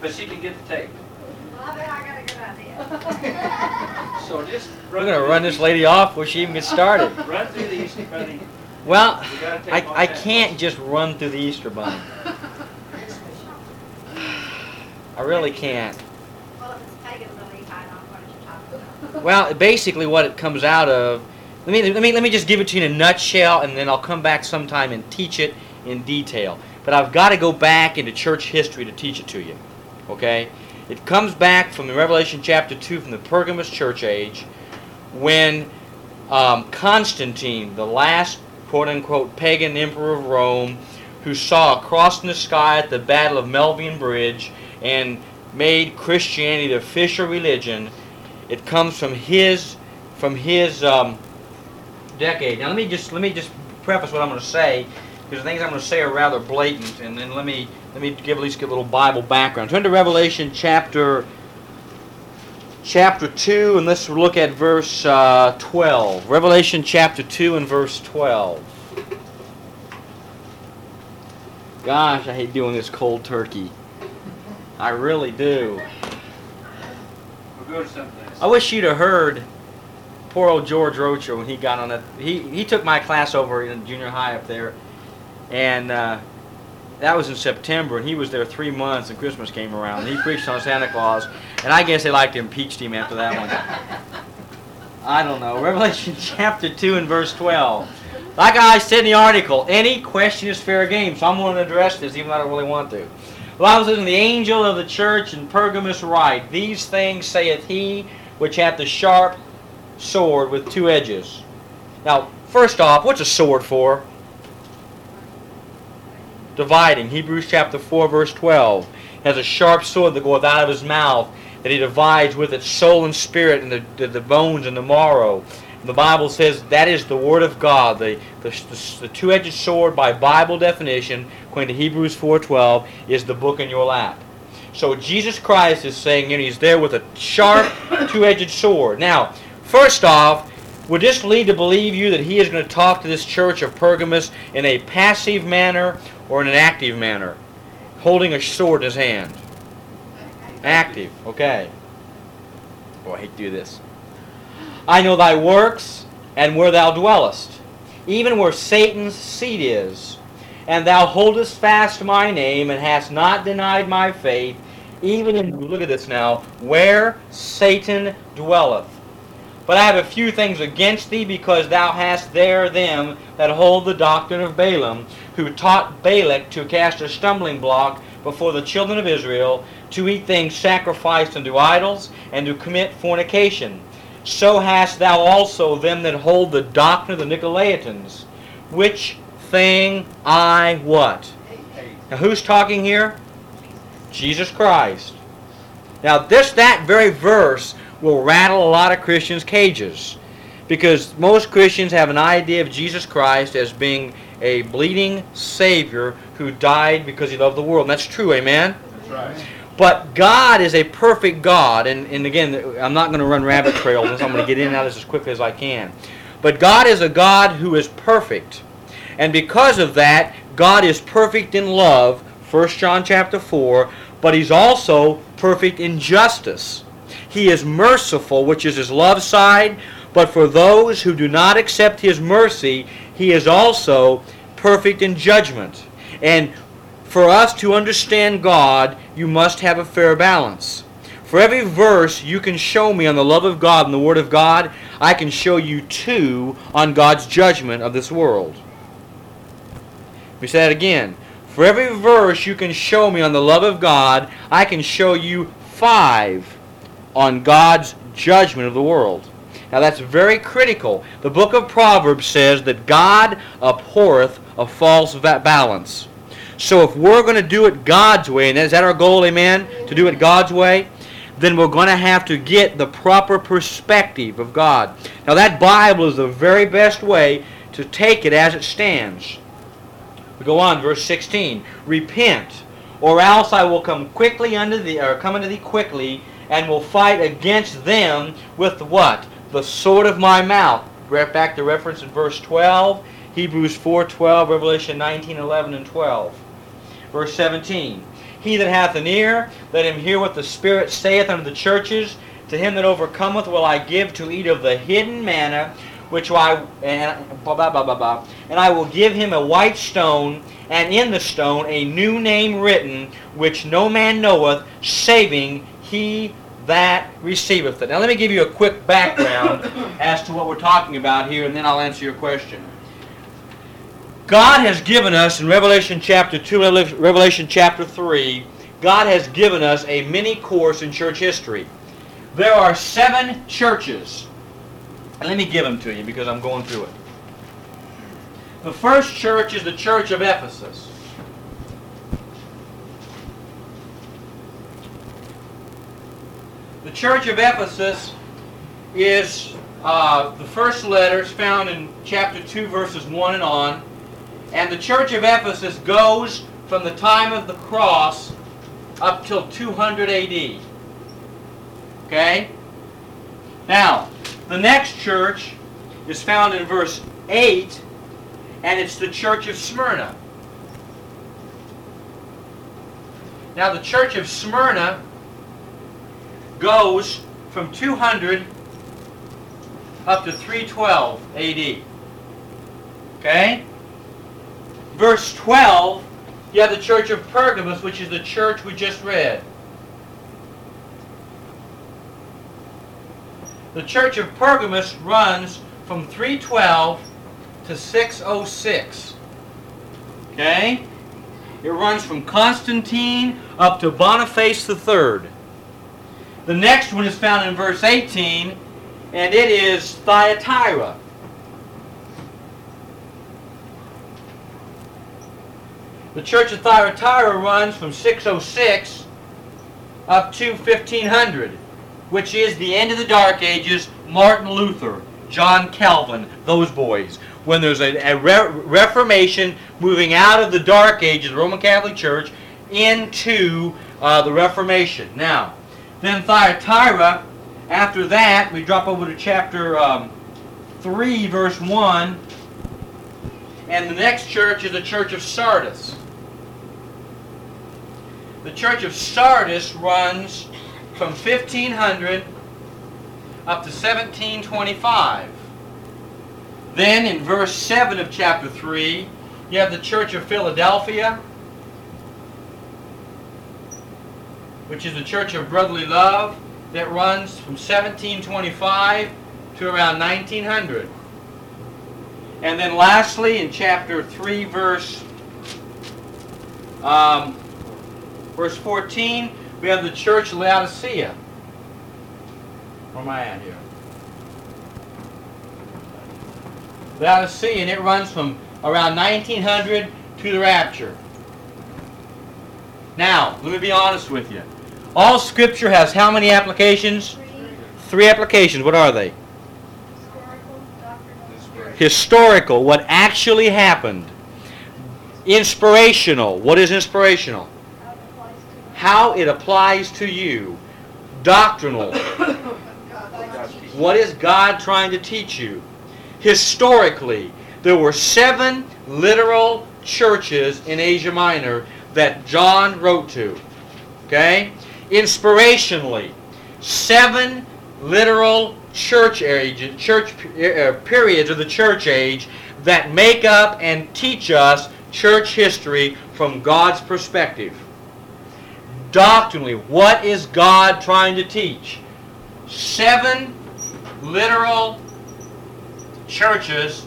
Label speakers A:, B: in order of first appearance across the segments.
A: but she can get the tape.
B: Well, I I got a good idea.
A: So just.
C: We're gonna run this lady off before she even gets started.
A: Run through the Easter Bunny.
C: Well,
A: We
C: I, I can't just run through the Easter bunny. I really can't.
B: Well, if it's pagan belief, I know what you're talking about.
C: Well, basically, what it comes out of. Let me let me let me just give it to you in a nutshell, and then I'll come back sometime and teach it in detail. But I've got to go back into church history to teach it to you. Okay? It comes back from the Revelation chapter two from the Pergamus church age, when um, Constantine, the last quote unquote pagan emperor of Rome, who saw a cross in the sky at the Battle of Milvian Bridge and made Christianity the official religion. It comes from his from his um, decade. Now let me just let me just preface what I'm going to say because the things I'm going to say are rather blatant, and then let me let me give at least give a little Bible background. Turn to Revelation chapter chapter two, and let's look at verse uh, 12. Revelation chapter two and verse 12. Gosh, I hate doing this cold turkey. I really do.
A: We'll go to something else.
C: I wish you'd have heard poor old George Rocha when he got on that. He he took my class over in junior high up there, and uh, that was in September, and he was there three months, and Christmas came around. And he preached on Santa Claus, and I guess they liked to impeached him after that one. I don't know. Revelation chapter two and verse twelve. Like I said in the article, any question is fair game, so I'm going to address this even though I don't really want to. The Bible says, "And the angel of the church in Pergamus write, These things saith he which hath the sharp sword with two edges. Now, first off, what's a sword for? Dividing. Hebrews chapter 4, verse 12. Has a sharp sword that goeth out of his mouth, that he divides with it soul and spirit, and the, the, the bones and the marrow. And the Bible says that is the Word of God, the, the, the, the two-edged sword by Bible definition, according to Hebrews 4.12, is the book in your lap. So Jesus Christ is saying, and he's there with a sharp, two-edged sword. Now, first off, would this lead to believe you that he is going to talk to this church of Pergamus in a passive manner or in an active manner? Holding a sword in his hand. Active, okay. Boy, I hate to do this. I know thy works and where thou dwellest, even where Satan's seat is. And thou holdest fast my name and hast not denied my faith, even in, look at this now, where Satan dwelleth. But I have a few things against thee, because thou hast there them that hold the doctrine of Balaam, who taught Balak to cast a stumbling block before the children of Israel, to eat things sacrificed unto idols, and to commit fornication. So hast thou also them that hold the doctrine of the Nicolaitans, which thing I what? Now who's talking here? Jesus Christ. Now this that very verse will rattle a lot of Christians' cages. Because most Christians have an idea of Jesus Christ as being a bleeding Savior who died because he loved the world. And that's true, amen?
A: That's right.
C: But God is a perfect God, and, and again, I'm not going to run rabbit trails, I'm going to get in and out of this as quickly as I can. But God is a God who is perfect. And because of that, God is perfect in love, 1 John chapter 4, but he's also perfect in justice. He is merciful, which is his love side, but for those who do not accept his mercy, he is also perfect in judgment. And for us to understand God, you must have a fair balance. For every verse you can show me on the love of God and the Word of God, I can show you two on God's judgment of this world. Let me say that again. For every verse you can show me on the love of God, I can show you five on God's judgment of the world. Now that's very critical. The book of Proverbs says that God abhorreth a false balance. So if we're going to do it God's way, and is that our goal, amen? To do it God's way, then we're going to have to get the proper perspective of God. Now that Bible is the very best way to take it as it stands. We go on, verse 16. Repent, or else I will come quickly unto thee, or come unto thee quickly, and will fight against them with what? The sword of my mouth. Back to reference in verse 12, Hebrews 4:12, Revelation 19:11 and 12. Verse 17. He that hath an ear, Let him hear what the Spirit saith unto the churches. To him that overcometh will I give to eat of the hidden manna, which I and blah, blah, blah, blah, blah. and I will give him a white stone, and in the stone a new name written, which no man knoweth, saving he that receiveth it. Now let me give you a quick background as to what we're talking about here, and then I'll answer your question. God has given us in Revelation chapter 2 and Revelation chapter 3, God has given us a mini course in church history. There are seven churches. And let me give them to you because I'm going through it. The first church is the church of Ephesus. The church of Ephesus is uh, the first letters found in chapter 2, verses 1 and on. And the church of Ephesus goes from the time of the cross up till 200 AD. Okay? Now, the next church is found in verse 8, and it's the church of Smyrna. Now, the church of Smyrna goes from 200 up to 312 AD. Okay? Verse 12, you have the church of Pergamos, which is the church we just read. The church of Pergamos runs from 312 to 606. Okay? It runs from Constantine up to Boniface III. The next one is found in verse 18, and it is Thyatira. The church of Thyatira runs from 606 up to 1500, which is the end of the Dark Ages, Martin Luther, John Calvin, those boys. When there's a, a re- Reformation moving out of the Dark Ages, the Roman Catholic Church, into uh, the Reformation. Now, then Thyatira, after that, we drop over to chapter um, 3, verse 1. And the next church is the church of Sardis. The church of Sardis runs from 1500 up to 1725. Then in verse 7 of chapter 3, you have the church of Philadelphia, which is the church of brotherly love that runs from 1725 to around 1900. And then lastly, in chapter 3, verse um, verse 14, we have the church of Laodicea. Where am I at here? Laodicea, and it runs from around 1900 to the rapture. Now, let me be honest with you. All Scripture has how many applications?
B: Three,
C: applications. What are they?
B: historical,
C: what actually happened. Inspirational, what is inspirational?
B: How it applies to
C: you. Doctrinal, what is God trying to teach you? Historically, there were seven literal churches in Asia Minor that John wrote to. Okay? Inspirationally, seven literal church age, church uh, periods of the church age that make up and teach us church history from God's perspective. Doctrinally, what is God trying to teach? Seven literal churches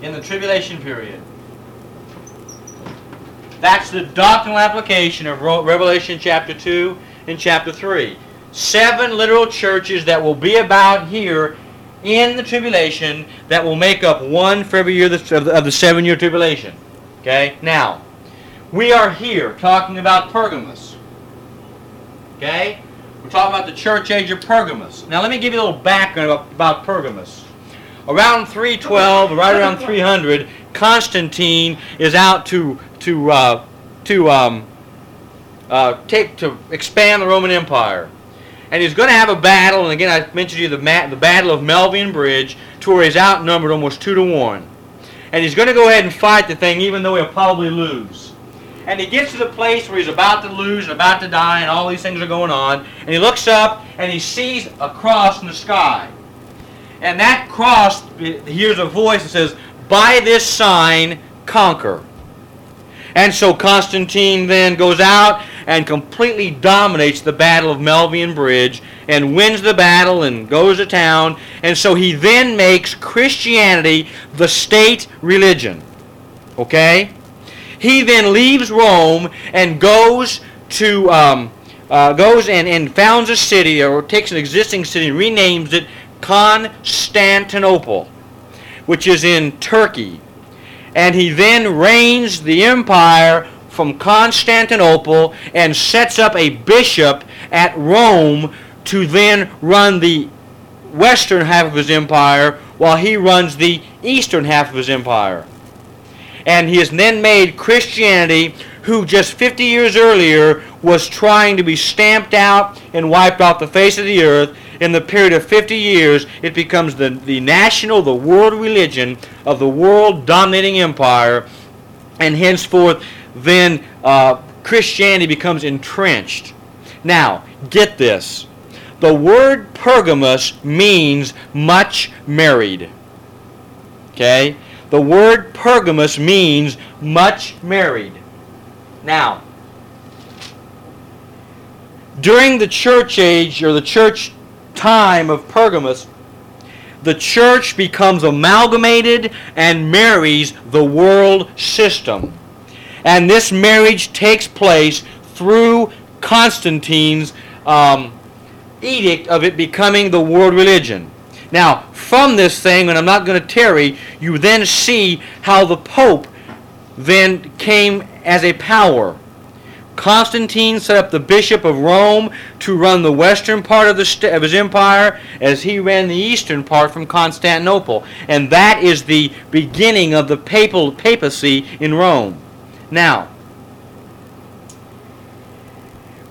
C: in the tribulation period. That's the doctrinal application of Revelation chapter 2 and chapter 3. Seven literal churches that will be about here in the tribulation that will make up one for every year of the, seven year tribulation. Okay? Now, we are here talking about Pergamos. Okay? We're talking about the church age of Pergamos. Now, let me give you a little background about, Pergamos. Around 312, right around 300, Constantine is out to to uh, to um, uh, take to expand the Roman Empire, and he's going to have a battle. And again, I mentioned to you the ma- the Battle of Milvian Bridge, to where he's outnumbered almost two to one, and he's going to go ahead and fight the thing, even though he'll probably lose. and he gets to the place where he's about to lose and about to die, and all these things are going on. And he looks up and he sees a cross in the sky. And that cross he hears a voice that says, By this sign, conquer. And so Constantine then goes out and completely dominates the Battle of Milvian Bridge and wins the battle and goes to town. And so he then makes Christianity the state religion. Okay? He then leaves Rome and goes to um, uh, goes and, and founds a city or takes an existing city and renames it Constantinople, which is in Turkey. And he then reigns the empire from Constantinople and sets up a bishop at Rome to then run the western half of his empire while he runs the eastern half of his empire. And he has then made Christianity, who just 50 years earlier was trying to be stamped out and wiped off the face of the earth, in the period of 50 years, it becomes the, the national, the world religion of the world dominating empire, and henceforth, then uh, Christianity becomes entrenched. Now, get this. The word Pergamus means much married. Okay? The word Pergamus means much married. Now, during the church age or the church time of Pergamus, the church becomes amalgamated and marries the world system. And this marriage takes place through Constantine's um, edict of it becoming the world religion. Now, from this thing, and I'm not going to tarry, you then see how the Pope then came as a power. Constantine set up the Bishop of Rome to run the western part of, the of his empire as he ran the eastern part from Constantinople. And that is the beginning of the papal papacy in Rome. Now,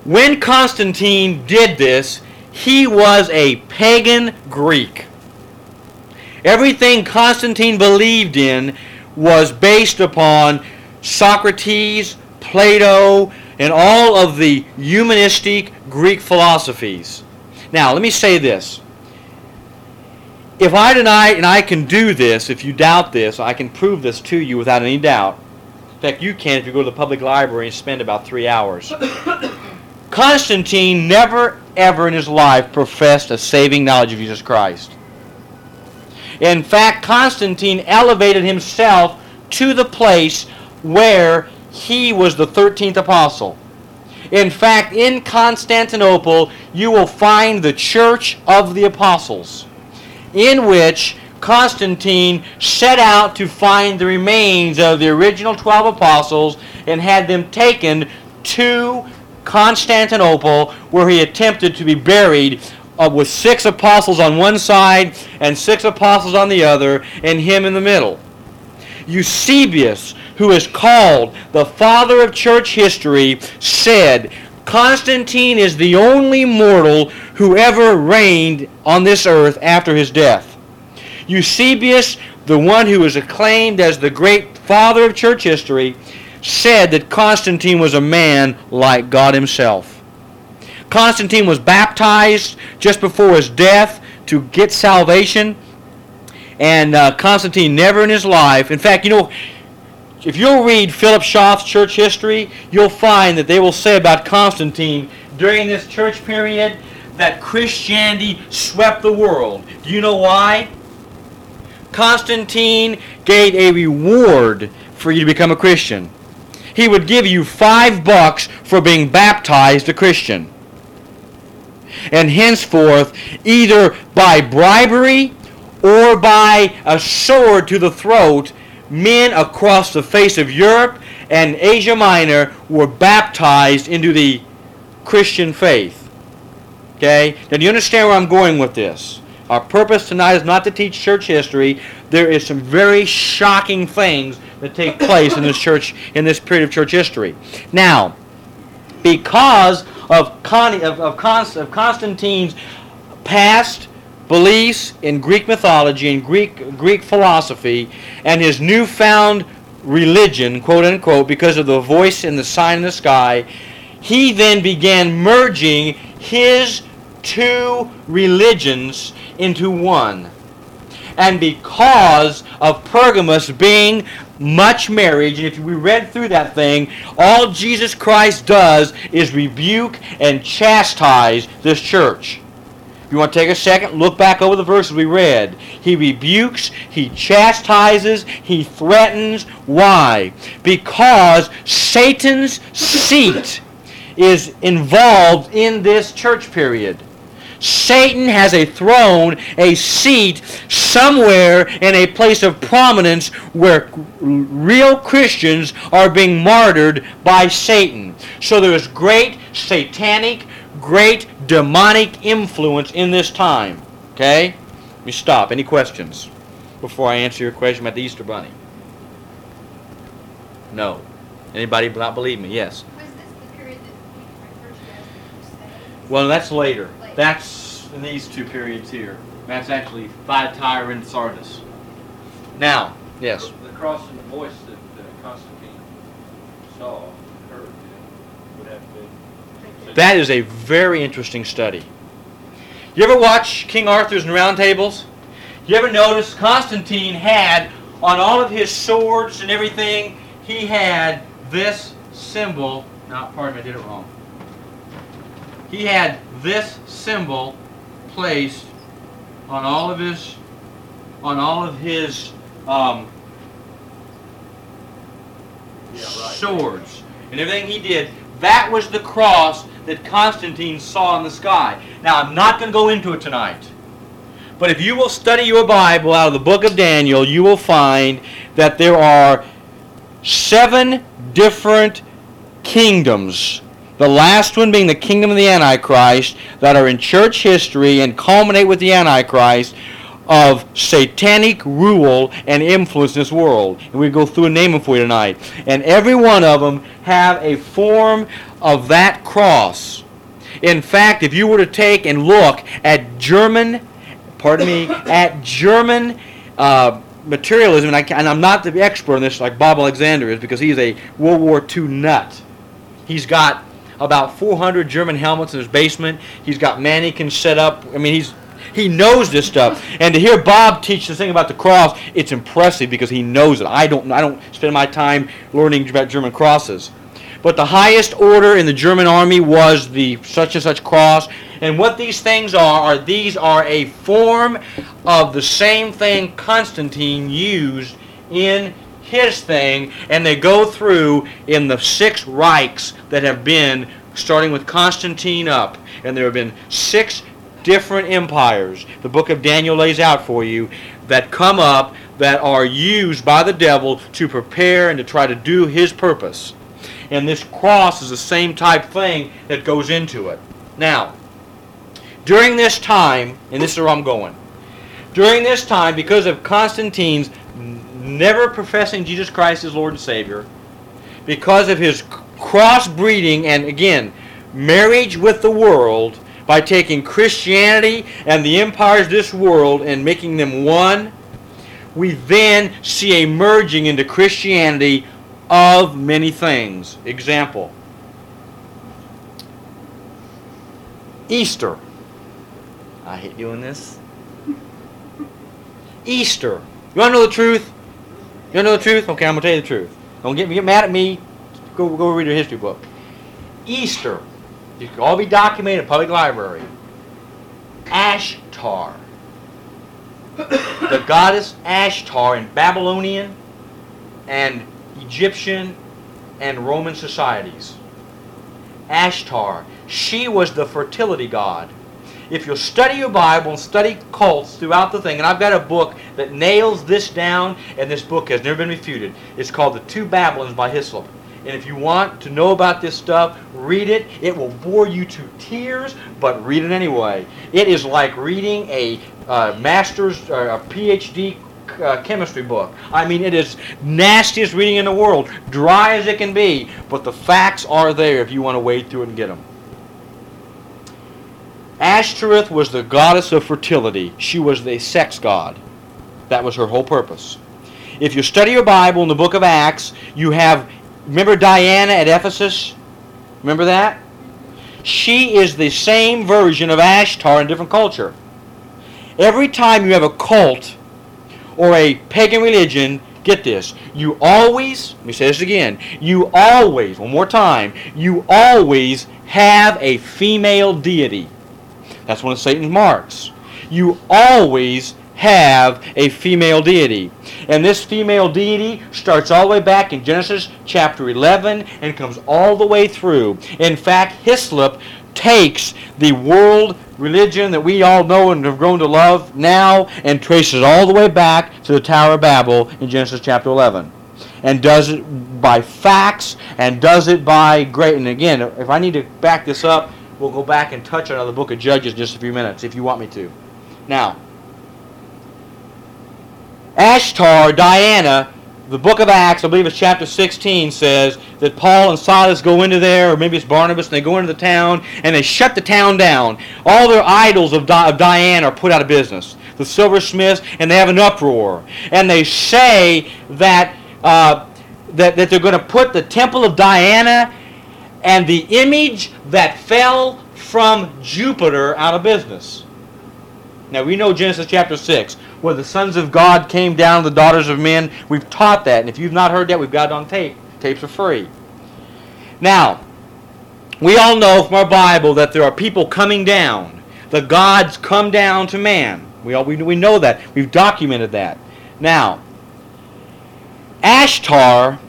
C: when Constantine did this, he was a pagan Greek. Everything Constantine believed in was based upon Socrates, Plato, and all of the humanistic Greek philosophies. Now, let me say this. If I deny, and I can do this, if you doubt this, I can prove this to you without any doubt. In fact, you can if you go to the public library and spend about three hours. Constantine never, ever in his life professed a saving knowledge of Jesus Christ. In fact, Constantine elevated himself to the place where he was the 13th apostle. In fact, in Constantinople, you will find the Church of the Apostles, in which Constantine set out to find the remains of the original 12 apostles and had them taken to Constantinople, where he attempted to be buried uh, with six apostles on one side and six apostles on the other, and him in the middle. Eusebius, who is called the father of church history, said, Constantine is the only mortal who ever reigned on this earth after his death. Eusebius, the one who is acclaimed as the great father of church history, said that Constantine was a man like God himself. Constantine was baptized just before his death to get salvation. And uh, Constantine never in his life, in fact, you know, if you'll read Philip Schaff's church history, you'll find that they will say about Constantine during this church period that Christianity swept the world. Do you know why? Constantine gave a reward for you to become a Christian. He would give you five bucks for being baptized a Christian. And henceforth, either by bribery or by a sword to the throat, men across the face of Europe and Asia Minor were baptized into the Christian faith. Okay? Now, do you understand where I'm going with this? Our purpose tonight is not to teach church history. There is some very shocking things that take place in this church in this period of church history. Now, because of, Con- of, of, Const- of Constantine's past beliefs in Greek mythology and Greek Greek philosophy and his newfound religion, quote unquote, because of the voice and the sign in the sky, he then began merging his two religions into one. And because of Pergamus being much marriage, and if we read through that thing, all Jesus Christ does is rebuke and chastise this church. You want to take a second, look back over the verses we read. He rebukes, he chastises, he threatens. Why? Because Satan's seat is involved in this church period. Satan has a throne, a seat somewhere in a place of prominence where real Christians are being martyred by Satan. So there is great satanic, great demonic influence in this time. Okay? Let me stop. Any questions before I answer your question about the Easter Bunny? No. Anybody not believe me? Yes.
B: Was this the period that we referred to as the Crusades?
C: Well, that's later.
B: Later.
C: That's in these two periods here. That's actually Thyatira and Sardis. Now, yes.
A: The cross and the voice that Constantine saw, heard, would have been.
C: That is a very interesting study. You ever watch King Arthur's and Round Tables? You ever notice Constantine had on all of his swords and everything, he had this symbol. Now, pardon me, I did it wrong. He had this symbol placed on all of his on all of his um,
A: Yeah, right.
C: swords and everything he did. That was the cross that Constantine saw in the sky. Now, I'm not going to go into it tonight. But if you will study your Bible out of the book of Daniel, you will find that there are seven different kingdoms. The last one being the kingdom of the Antichrist that are in church history and culminate with the Antichrist of satanic rule and influence in this world. And we go through and name them for you tonight. And every one of them have a form of that cross. In fact, if you were to take and look at German, pardon me, at German uh, materialism, and, I, I'm not the expert on this like Bob Alexander is because he's a World War II nut. He's got about 400 German helmets in his basement. He's got mannequins set up. I mean, he's he knows this stuff. And to hear Bob teach this thing about the cross, it's impressive because he knows it. I don't. I don't spend my time learning about German crosses. But the highest order in the German army was the such and such cross. And what these things are, are these are a form of the same thing Constantine used in his thing, and they go through in the six Reichs that have been starting with Constantine up. And there have been six different empires, the book of Daniel lays out for you, that come up that are used by the devil to prepare and to try to do his purpose. And this cross is the same type thing that goes into it. Now, during this time, and this is where I'm going, during this time, because of Constantine's never professing Jesus Christ as Lord and Savior, because of his crossbreeding and again, marriage with the world by taking Christianity and the empires of this world and making them one, we then see a merging into Christianity of many things. Example Easter. I hate doing this. Easter. You want to know the truth? You want to know the truth? Okay, I'm going to tell you the truth. Don't get, get mad at me. Go, go read your history book. Easter. You can all be documented in public library. Ashtar. the goddess Ashtar in Babylonian and Egyptian and Roman societies. Ashtar. She was the fertility god. If you'll study your Bible and study cults throughout the thing, and I've got a book that nails this down, and this book has never been refuted. It's called The Two Babylons by Hislop. And if you want to know about this stuff, read it. It will bore you to tears, but read it anyway. It is like reading a uh, master's or a PhD uh, chemistry book. I mean, it is nastiest reading in the world, dry as it can be, but the facts are there if you want to wade through it and get them. Ashtoreth was the goddess of fertility. She was the sex god. That was her whole purpose. if you study your Bible in the book of Acts, you have, remember Diana at Ephesus? Remember that? She is the same version of Ashtar in a different culture. Every time you have a cult or a pagan religion, get this, you always, let me say this again, you always, one more time, you always have a female deity. That's one of Satan's marks. You always have a female deity. And this female deity starts all the way back in Genesis chapter 11 and comes all the way through. In fact, Hislop takes the world religion that we all know and have grown to love now and traces all the way back to the Tower of Babel in Genesis chapter 11. And does it by facts and does it by great. And again, if I need to back this up, we'll go back and touch on the book of Judges in just a few minutes if you want me to. Now, Ashtar, Diana, the book of Acts, I believe it's chapter 16, says that Paul and Silas go into there, or maybe it's Barnabas, and they go into the town and they shut the town down. All their idols of, Di- of Diana are put out of business. The silversmiths, and they have an uproar. And they say that, uh, that, that they're going to put the temple of Diana and the image that fell from Jupiter out of business. Now we know Genesis chapter 6, where the sons of God came down, the daughters of men. We've taught that, and if you've not heard that, we've got it on tape. Tapes are free. Now, we all know from our Bible that there are people coming down. The gods come down to man. We all we, we know that. We've documented that. Now, Ashtar,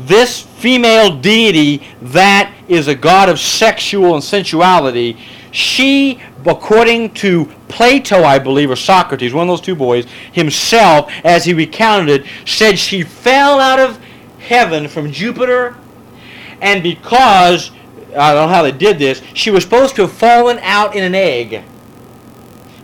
C: this female deity that is a god of sexual and sensuality, she, according to Plato, I believe, or Socrates, one of those two boys, himself, as he recounted it, said she fell out of heaven from Jupiter, and because, I don't know how they did this, she was supposed to have fallen out in an egg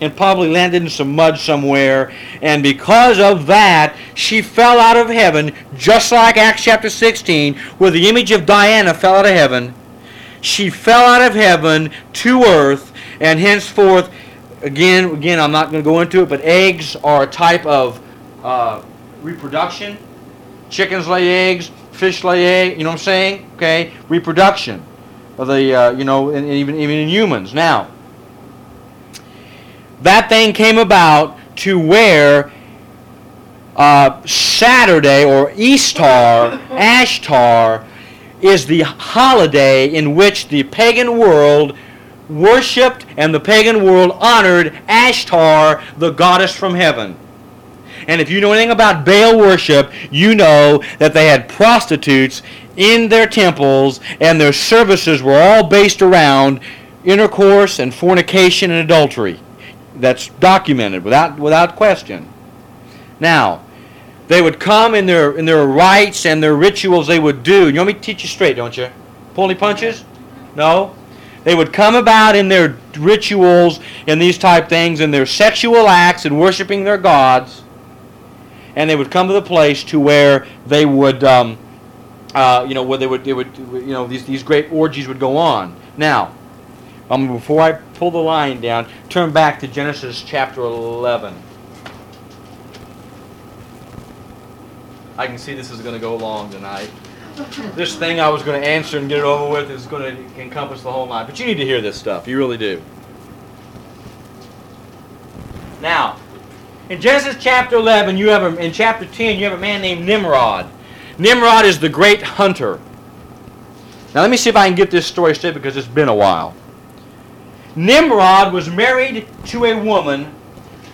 C: and probably landed in some mud somewhere. And because of that, she fell out of heaven, just like Acts chapter 16, where the image of Diana fell out of heaven. She fell out of heaven to earth, and henceforth, again, again, I'm not going to go into it, but eggs are a type of uh, reproduction. Chickens lay eggs, fish lay eggs. You know what I'm saying? Okay, reproduction of the, uh, you know, and, and even even in humans now that thing came about to where uh, Saturday or Easter, Ashtar, is the holiday in which the pagan world worshipped and the pagan world honored Ashtar, the goddess from heaven. And if you know anything about Baal worship, you know that they had prostitutes in their temples and their services were all based around intercourse and fornication and adultery that's documented without without question. Now, they would come in their in their rites and their rituals they would do. You want me to teach you straight, don't you? Pull any punches? No. They would come about in their rituals and these type things and their sexual acts and worshiping their gods, and they would come to the place to where they would, um, uh, you know, where they would, they would, you know, these these great orgies would go on. Now, um, before I pull the line down, turn back to Genesis chapter 11. I can see this is going to go long tonight. This thing I was going to answer and get it over with is going to encompass the whole night. But you need to hear this stuff. You really do. Now, in Genesis chapter 11, you have a, in chapter 10, you have a man named Nimrod. Nimrod is the great hunter. Now, let me see if I can get this story straight because it's been a while. Nimrod was married to a woman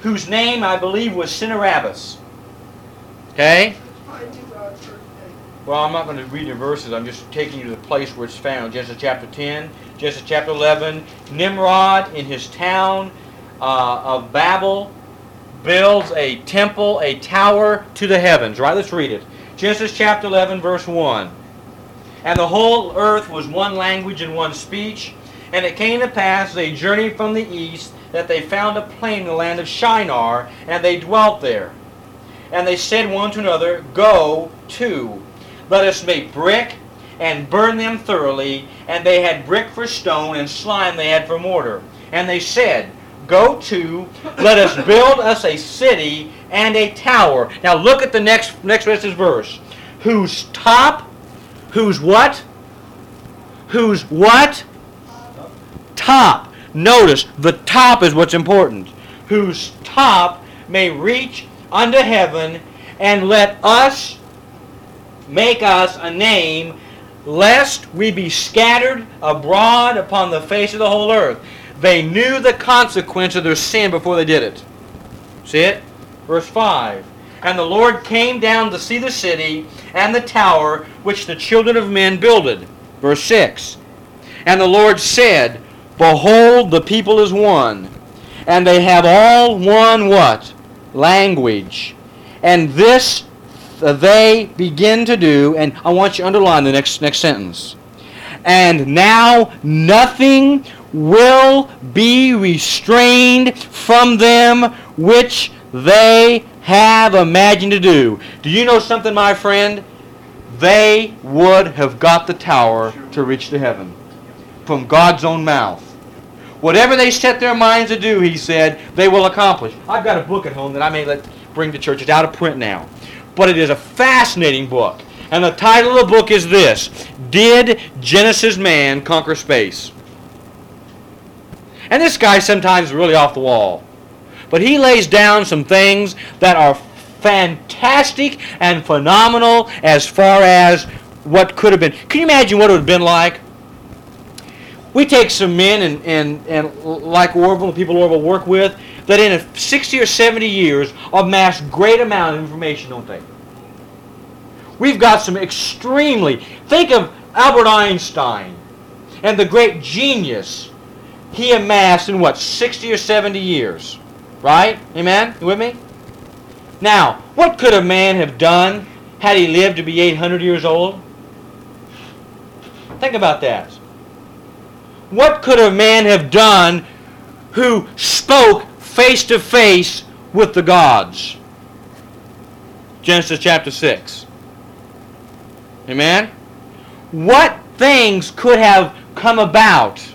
C: whose name I believe was Cinerabus. Okay? Well, I'm not going to read the verses. I'm just taking you to the place where it's found. Genesis chapter 10, Genesis chapter 11. Nimrod in his town uh, of Babel builds a temple, a tower to the heavens. Right? Let's read it. Genesis chapter 11, verse 1. And the whole earth was one language and one speech. And it came to pass, they journeyed from the east, that they found a plain in the land of Shinar, and they dwelt there. And they said one to another, Go to, let us make brick, and burn them thoroughly. And they had brick for stone, and slime they had for mortar. And they said, Go to, let us build us a city and a tower. Now look at the next next rest of verse. Whose top, whose what? Whose what? Top. Notice the top is what's important. Whose top may reach unto heaven, and let us make us a name, lest we be scattered abroad upon the face of the whole earth. They knew the consequence of their sin before they did it. See it? Verse 5. And the Lord came down to see the city and the tower which the children of men builded. Verse 6. And the Lord said, Behold, the people is one, and they have all one what? Language. And this they begin to do, and I want you to underline the next next sentence. And now nothing will be restrained from them which they have imagined to do. Do you know something, my friend? They would have got the tower to reach to heaven from God's own mouth. Whatever they set their minds to do, he said, they will accomplish. I've got a book at home that I may let bring to church. It's out of print now. But it is a fascinating book. And the title of the book is this Did Genesis Man Conquer Space? And this guy sometimes is really off the wall. But he lays down some things that are fantastic and phenomenal as far as what could have been. Can you imagine what it would have been like? We take some men and, and, and like Orville, the people Orville work with, that in a 60 or 70 years amass great amount of information, don't they? We've got some extremely. Think of Albert Einstein and the great genius he amassed in what, 60 or 70 years? Right? Amen? You with me? Now, what could a man have done had he lived to be 800 years old? Think about that. What could a man have done who spoke face to face with the gods? Genesis chapter 6. Amen? What things could have come about?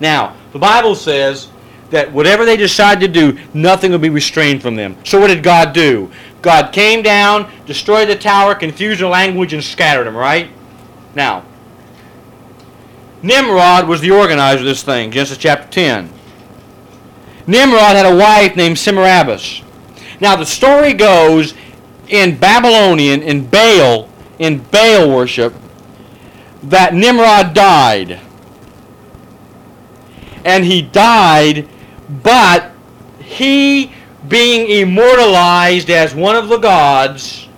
C: Now, the Bible says that whatever they decide to do, nothing will be restrained from them. So what did God do? God came down, destroyed the tower, confused the language, and scattered them, right? Now, Nimrod was the organizer of this thing, Genesis chapter 10. Nimrod had a wife named Semiramis. Now, the story goes in Babylonian, in Baal, in Baal worship, that Nimrod died. And he died, but he, being immortalized as one of the gods,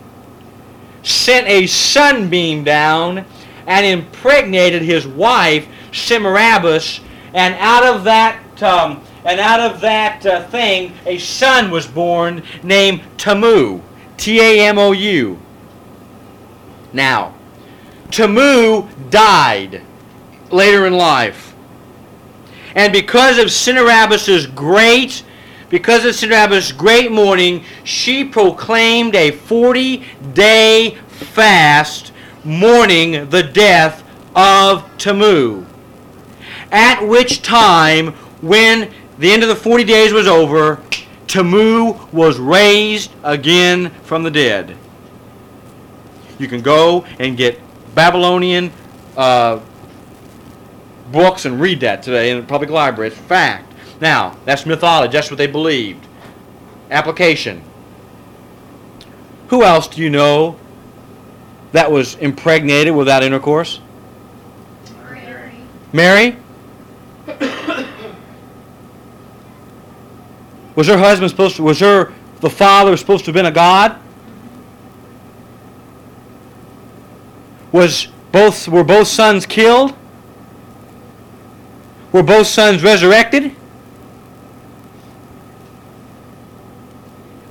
C: sent a sunbeam down and impregnated his wife Semiramis, and out of that um, and out of that uh, thing a son was born named Tamu, T-A-M-O-U. Now, Tamu died later in life, and because of Semiramis' great because of Semiramis' great mourning, she proclaimed a 40-day fast mourning the death of Tamu. At which time, when the end of the 40 days was over, Tamu was raised again from the dead. You can go and get Babylonian uh, books and read that today in the public library. It's fact. Now, that's mythology. That's what they believed. Application. Who else do you know that was impregnated without intercourse?
B: Mary.
C: Mary? Was her husband supposed to, was her, the father supposed to have been a god? Was both, were both sons killed? Were both sons resurrected?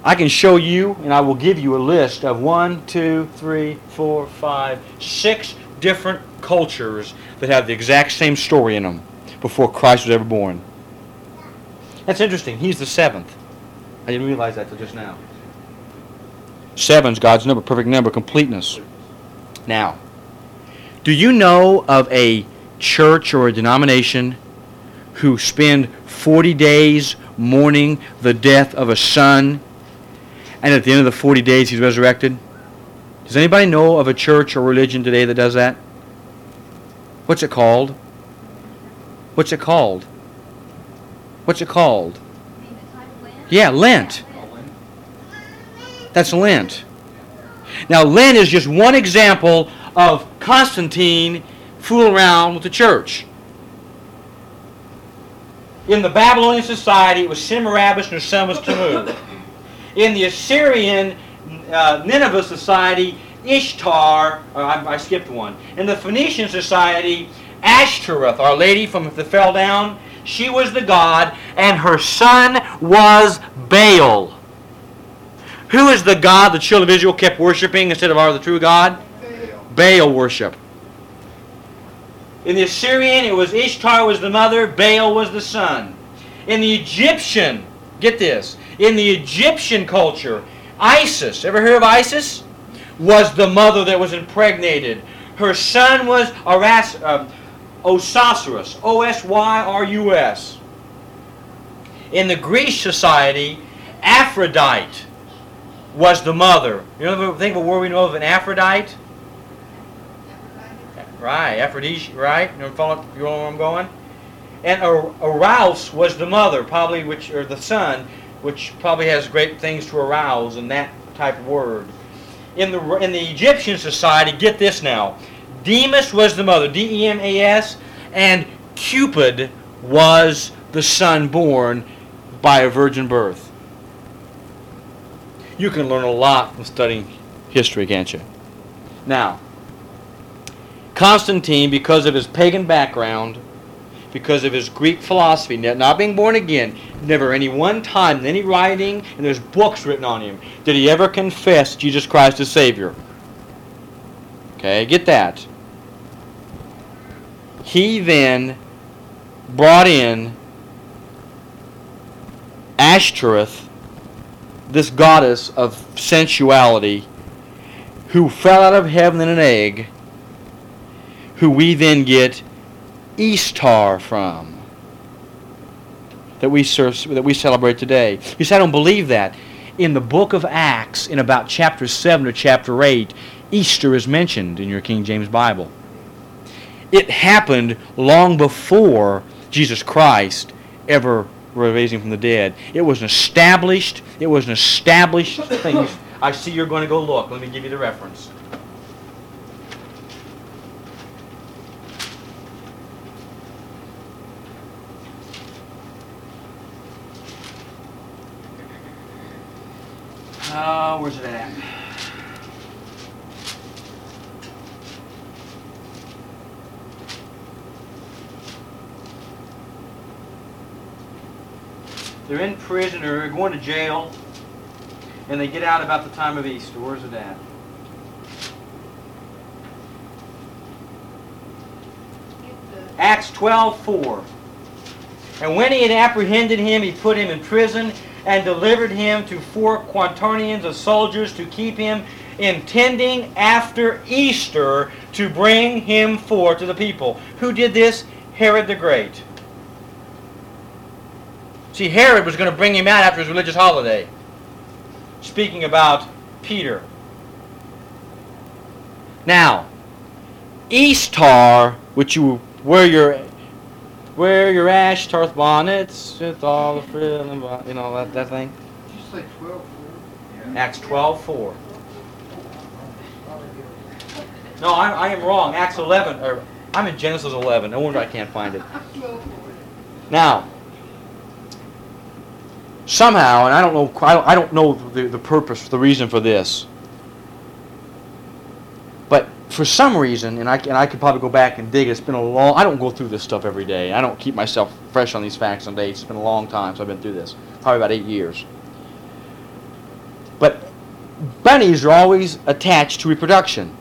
C: I can show you, and I will give you a list of one, two, three, four, five, six different cultures that have the exact same story in them before Christ was ever born. That's interesting. He's the seventh. I didn't realize that till just now. Seven's God's number, perfect number, completeness. Now, do you know of a church or a denomination who spend 40 days mourning the death of a son, and at the end of the 40 days he's resurrected? Does anybody know of a church or religion today that does that? What's it called? What's it called? What's it called? Yeah, Lent. That's Lent. Now, Lent is just one example of Constantine fooling around with the church. In the Babylonian society, it was Semiramis and her son was Tammuz. In the Assyrian uh, Nineveh society, Ishtar, or I, I skipped one. In the Phoenician society, Ashtoreth, our lady from the fell down, she was the god, and her son was Baal. Who is the god the children of Israel kept worshiping instead of our the true God? Baal worship. In the Assyrian, it was Ishtar was the mother, Baal was the son. In the Egyptian, get this, in the Egyptian culture, Isis, ever heard of Isis? Was the mother that was impregnated. Her son was Aras, uh, Osiris, O-S-Y-R-U-S. In the Greek society, Aphrodite was the mother. You know, think of a word we know of an Aphrodite? Right, Aphrodite, right? You know, follow, you know where I'm going? And Eros was the mother, probably, which or the son, which probably has great things to arouse in that type of word. In the in the Egyptian society, get this now. Demas was the mother, D-E-M-A-S, and Cupid was the son born by a virgin birth. You can learn a lot from studying history, can't you? Now, Constantine, because of his pagan background, because of his Greek philosophy, not being born again, never any one time in any writing, and there's books written on him, did he ever confess Jesus Christ as Savior. Okay, get that. He then brought in Ashtoreth, this goddess of sensuality, who fell out of heaven in an egg, who we then get Easter from that we serve, that we celebrate today. You say I don't believe that. In the book of Acts, in about chapter seven or chapter eight, Easter is mentioned in your King James Bible. It happened long before Jesus Christ ever raising from the dead. It was an established. It was an established thing. I see you're going to go look. Let me give you the reference. Uh, where's it at? They're in prison or they're going to jail, and they get out about the time of Easter. Where's it at? Acts 12, 4. And when he had apprehended him, he put him in prison and delivered him to four quaternions of soldiers to keep him, intending after Easter to bring him forth to the people. Who did this? Herod the Great. See, Herod was going to bring him out after his religious holiday. Speaking about Peter. Now, Easter, which you wear your Wear your Ashtoreth bonnets with all the frill and you know that, that thing.
D: Did you say 12
C: yeah. Acts 12 4. No, I, I am wrong. Acts 11, or I'm in Genesis 11. No wonder I can't find it. Now, somehow, and I don't know, I don't, know the, the purpose, the reason for this, but for some reason, and I, and I could probably go back and dig, it's been a long, I don't go through this stuff every day. I don't keep myself fresh on these facts and dates. It's been a long time since I've been through this, probably about eight years. But bunnies are always attached to reproduction.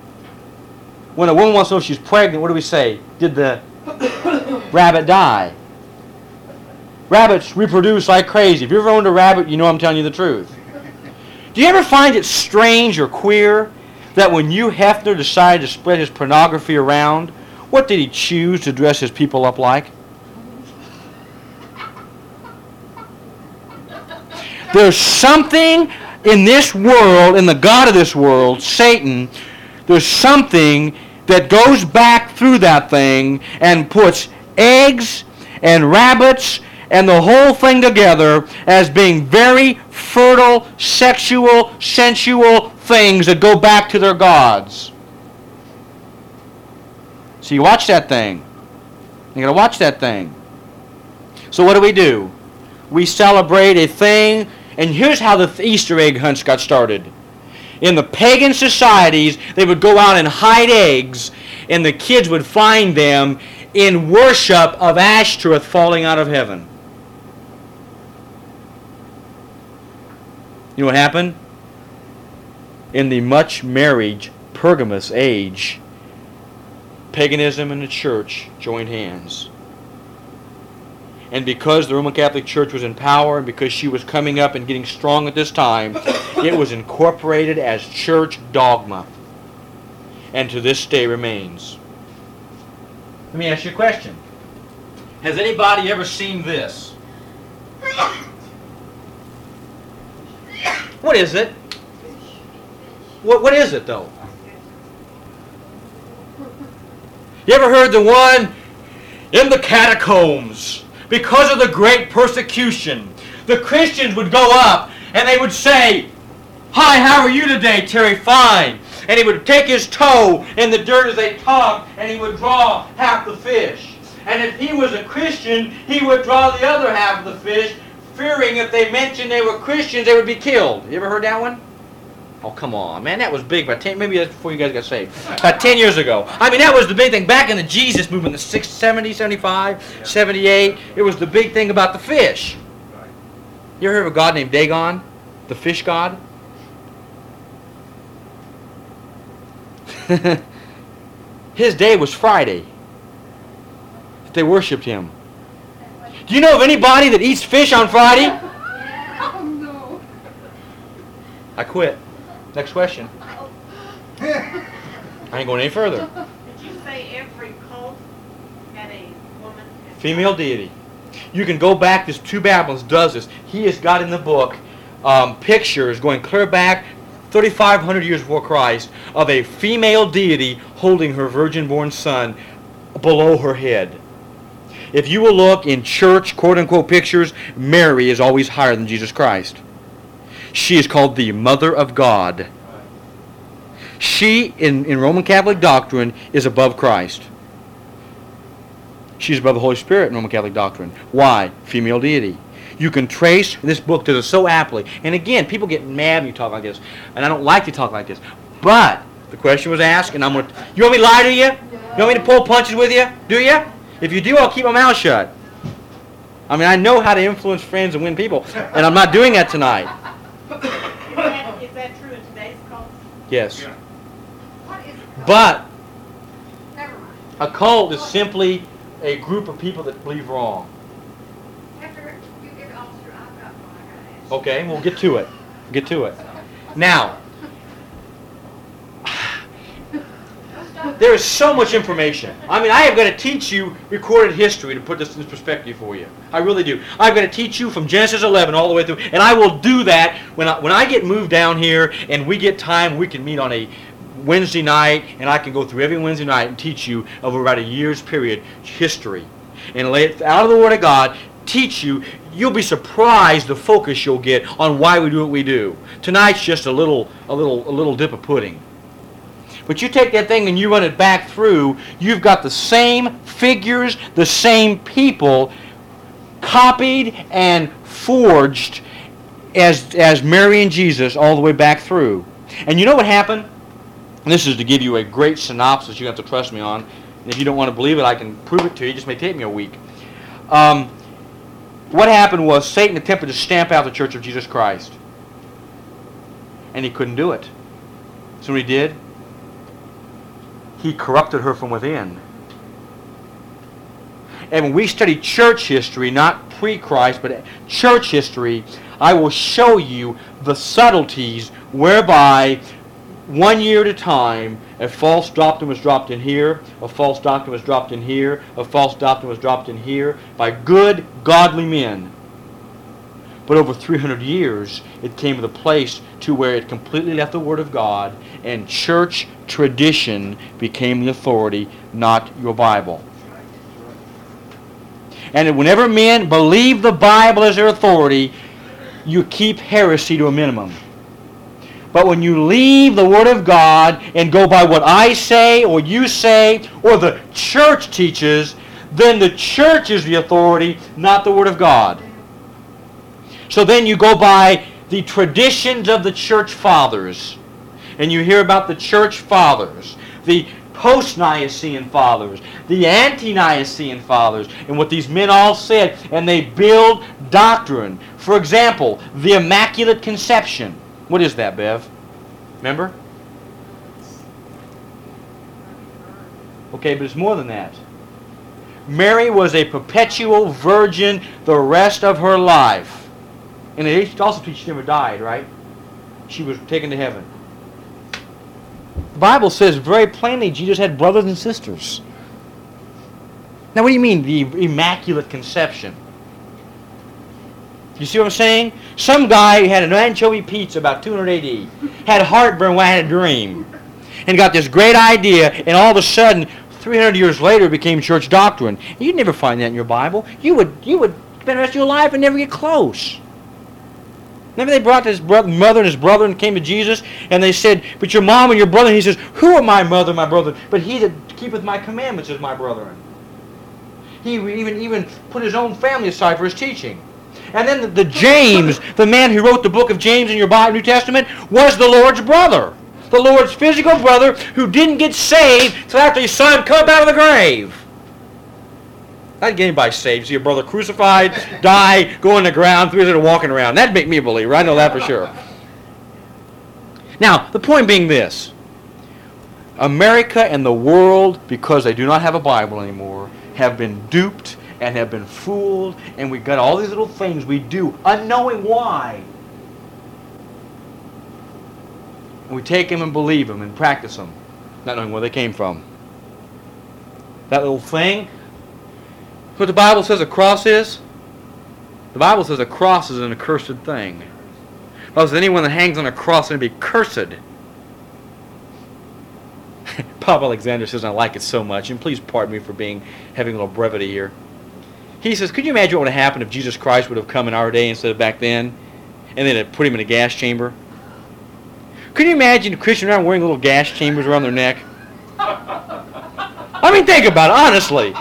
C: When a woman wants to know if she's pregnant, what do we say? Did the rabbit die? Rabbits reproduce like crazy. If you ever owned a rabbit, you know I'm telling you the truth. Do you ever find it strange or queer that when Hugh Hefner decided to spread his pornography around, what did he choose to dress his people up like? There's something in this world, in the God of this world, Satan, there's something that goes back through that thing and puts eggs and rabbits and the whole thing together as being very fertile, sexual, sensual things that go back to their gods. So you watch that thing. You gotta watch that thing. So what do we do? We celebrate a thing, and here's how the Easter egg hunts got started. In the pagan societies, they would go out and hide eggs, and the kids would find them in worship of Ashtoreth falling out of heaven. You know what happened? In the much marriage Pergamos age, paganism and the church joined hands. And because the Roman Catholic Church was in power and because she was coming up and getting strong at this time, it was incorporated as church dogma. And to this day remains. Let me ask you a question. Has anybody ever seen this? What is it? What, what is it though? You ever heard the one in the catacombs because of the great persecution? The Christians would go up and they would say, Hi, how are you today, Terry? Fine. And he would take his toe in the dirt as they talked and he would draw half the fish. And if he was a Christian, he would draw the other half of the fish, fearing if they mentioned they were Christians, they would be killed. You ever heard that one? Oh, come on, man. That was big. About 10, maybe that's before you guys got saved. About 10 years ago. I mean, that was the big thing. Back in the Jesus movement, the 6, 70, 75, 78, it was the big thing about the fish. You ever heard of a god named Dagon? The fish god? His day was Friday. They worshipped him. Do you know of anybody that eats fish on Friday?
B: Oh, no.
C: I quit. Next question. I ain't going any further.
B: Did you say every cult had a woman?
C: Female deity. You can go back. This Two Babylons does this. He has got in the book um, pictures going clear back 3,500 years before Christ of a female deity holding her virgin-born son below her head. If you will look in church quote-unquote pictures, Mary is always higher than Jesus Christ. She is called the Mother of God. She, in, in Roman Catholic doctrine, is above Christ. She's above the Holy Spirit in Roman Catholic doctrine. Why? Female deity. You can trace, this book does it so aptly. And again, people get mad when you talk like this, and I don't like to talk like this. But the question was asked, and I'm going to. You want me to lie to you? You want me to pull punches with you? Do you? If you do, I'll keep my mouth shut. I mean, I know how to influence friends and win people, and I'm not doing that tonight.
B: Is that, is that true in today's cults?
C: Yes.
B: What is a cult?
C: But a cult is simply a group of people that believe wrong.
B: After you get officer, I've got one I gotta ask.
C: Okay, we'll get to it. Get to it. Now, there is so much information. I mean, I am going to teach you recorded history to put this in perspective for you. I really do. I'm going to teach you from Genesis 11 all the way through, and I will do that when I, when I get moved down here and we get time. We can meet on a Wednesday night, and I can go through every Wednesday night and teach you over about a year's period history, and lay it out of the Word of God. Teach you. You'll be surprised the focus you'll get on why we do what we do. Tonight's just a little, a little, a little dip of pudding. But you take that thing and you run it back through, you've got the same figures, the same people copied and forged as, as Mary and Jesus all the way back through. And you know what happened? This is to give you a great synopsis you have to trust me on. And if you don't want to believe it, I can prove it to you. It just may take me a week. Um, what happened was Satan attempted to stamp out the Church of Jesus Christ. And he couldn't do it. So what he did? He corrupted her from within. And when we study church history, not pre Christ, but church history, I will show you the subtleties whereby one year at a time a false doctrine was dropped in here, a false doctrine was dropped in here, a false doctrine was dropped in here by good, godly men But over 300 years, it came to the place to where it completely left the Word of God, and church tradition became the authority, not your Bible. And whenever men believe the Bible as their authority, you keep heresy to a minimum. But when you leave the Word of God and go by what I say or you say or the church teaches, then the church is the authority, not the Word of God. So then you go by the traditions of the church fathers. And you hear about the church fathers, the post Nicene fathers, the ante Nicene fathers, and what these men all said. And they build doctrine. For example, the Immaculate Conception. What is that, Bev? Remember? Okay, but it's more than that. Mary was a perpetual virgin the rest of her life. And it also teaches she never died, right? She was taken to heaven. The Bible says very plainly Jesus had brothers and sisters. Now, what do you mean, the Immaculate Conception? You see what I'm saying? Some guy had an anchovy pizza about 200 AD, had heartburn when I had a dream, and got this great idea, and all of a sudden, 300 years later, became church doctrine. You'd never find that in your Bible. You would, you would spend the rest of your life and never get close. Remember they brought his brother, mother and his brother and came to Jesus, and they said, But your mom and your brother, and he says, Who are my mother and my brother? But he that keepeth my commandments is my brethren. He even, even put his own family aside for his teaching. And then the, the James, the man who wrote the book of James in your Bible, New Testament, was the Lord's brother. The Lord's physical brother who didn't get saved until after he saw him come up out of the grave. Get anybody saved. See your brother crucified, die, go on the ground, three days later walking around. That'd make me a believer. I know that for sure. Now, the point being this. America and the world, because they do not have a Bible anymore, have been duped and have been fooled, and we've got all these little things we do, unknowing why. And we take them and believe them and practice them, not knowing where they came from. That little thing, what the Bible says a cross is? The Bible says a cross is an accursed thing. The anyone that hangs on a cross is going to be cursed. Bob Alexander says I like it so much, and please pardon me for being having a little brevity here. He says, could you imagine what would have happened if Jesus Christ would have come in our day instead of back then, and then put him in a gas chamber? Could you imagine Christians around wearing little gas chambers around their neck? I mean, think about it, honestly.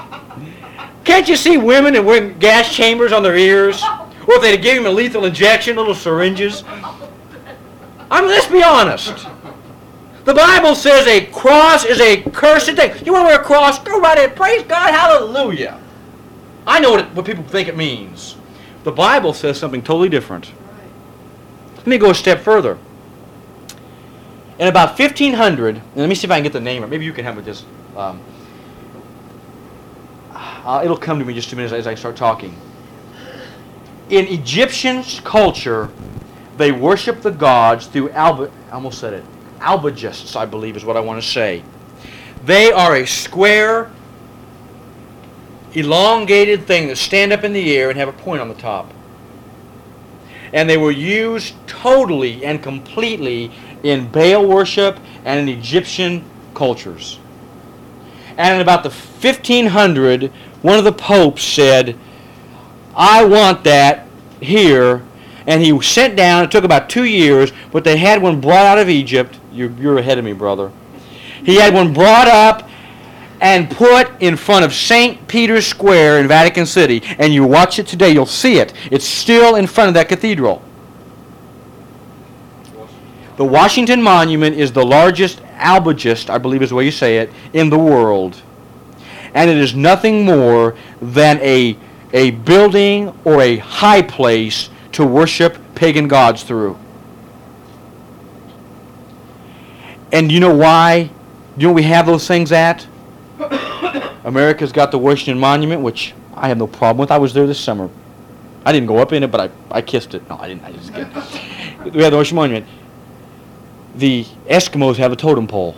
C: Can't you see women that wear gas chambers on their ears? Or if they gave him a lethal injection, little syringes? I mean, let's be honest. The Bible says a cross is a cursed thing. You want to wear a cross? Go right ahead. Praise God. Hallelujah. I know what, it, what people think it means. The Bible says something totally different. Let me go a step further. In about 1500, let me see if I can get the name, or maybe you can help with this. Um, uh, it'll come to me just a minute as I start talking. In Egyptian culture, they worship the gods through alba. I almost said it. Albagists, I believe, is what I want to say. They are a square, elongated thing that stand up in the air and have a point on the top. And they were used totally and completely in Baal worship and in Egyptian cultures. And in about the 1500, one of the popes said, I want that here. And he sent down, it took about two years, but they had one brought out of Egypt. You're, you're ahead of me, brother. He had one brought up and put in front of St. Peter's Square in Vatican City. And you watch it today, you'll see it. It's still in front of that cathedral. The Washington Monument is the largest albagist, I believe is the way you say it, in the world. And it is nothing more than a, a building or a high place to worship pagan gods through. And you know why? You know we have those things at? America's got the Washington Monument, which I have no problem with. I was there this summer. I didn't go up in it, but I, I kissed it. No, I didn't. I just kidding. we have the Washington Monument. The Eskimos have a totem pole.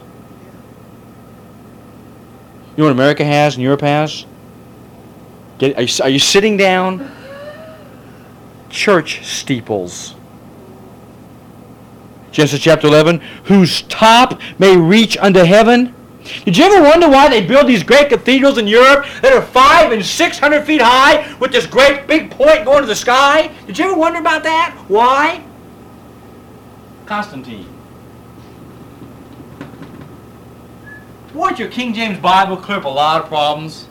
C: You know what America has and Europe has? Get, are, you, are you sitting down? church steeples. Genesis chapter 11, whose top may reach unto heaven. Did you ever wonder why they build these great cathedrals in Europe that are five and six hundred feet high with this great big point going to the sky? Did you ever wonder about that? Why? Constantine. Won't your King James Bible clear up a lot of problems?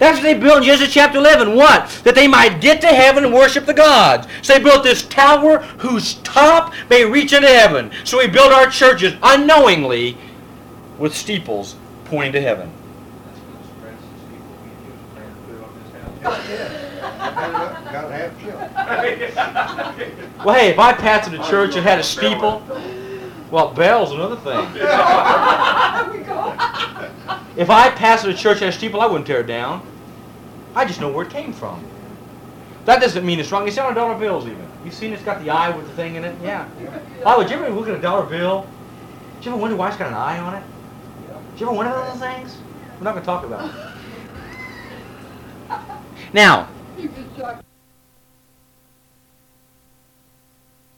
C: That's what they built in Genesis chapter 11. What? That they might get to heaven and worship the gods. So they built this tower whose top may reach into heaven. So we build our churches unknowingly with steeples pointing to heaven.
A: That's gonna spread some people we use trying to put on this house.
D: Gotta have children.
C: Well, hey, if I pastored a church that had a steeple, well, bell's another thing. If I pastored a church that steeple, I wouldn't tear it down. I just know where it came from. That doesn't mean it's wrong. It's on dollar bills even. You've seen it's got the eye with the thing in it? Yeah. Oh, would you ever look at a dollar bill? Did you ever wonder why it's got an eye on it? Did you ever wonder those things? We're not going to talk about it. Now,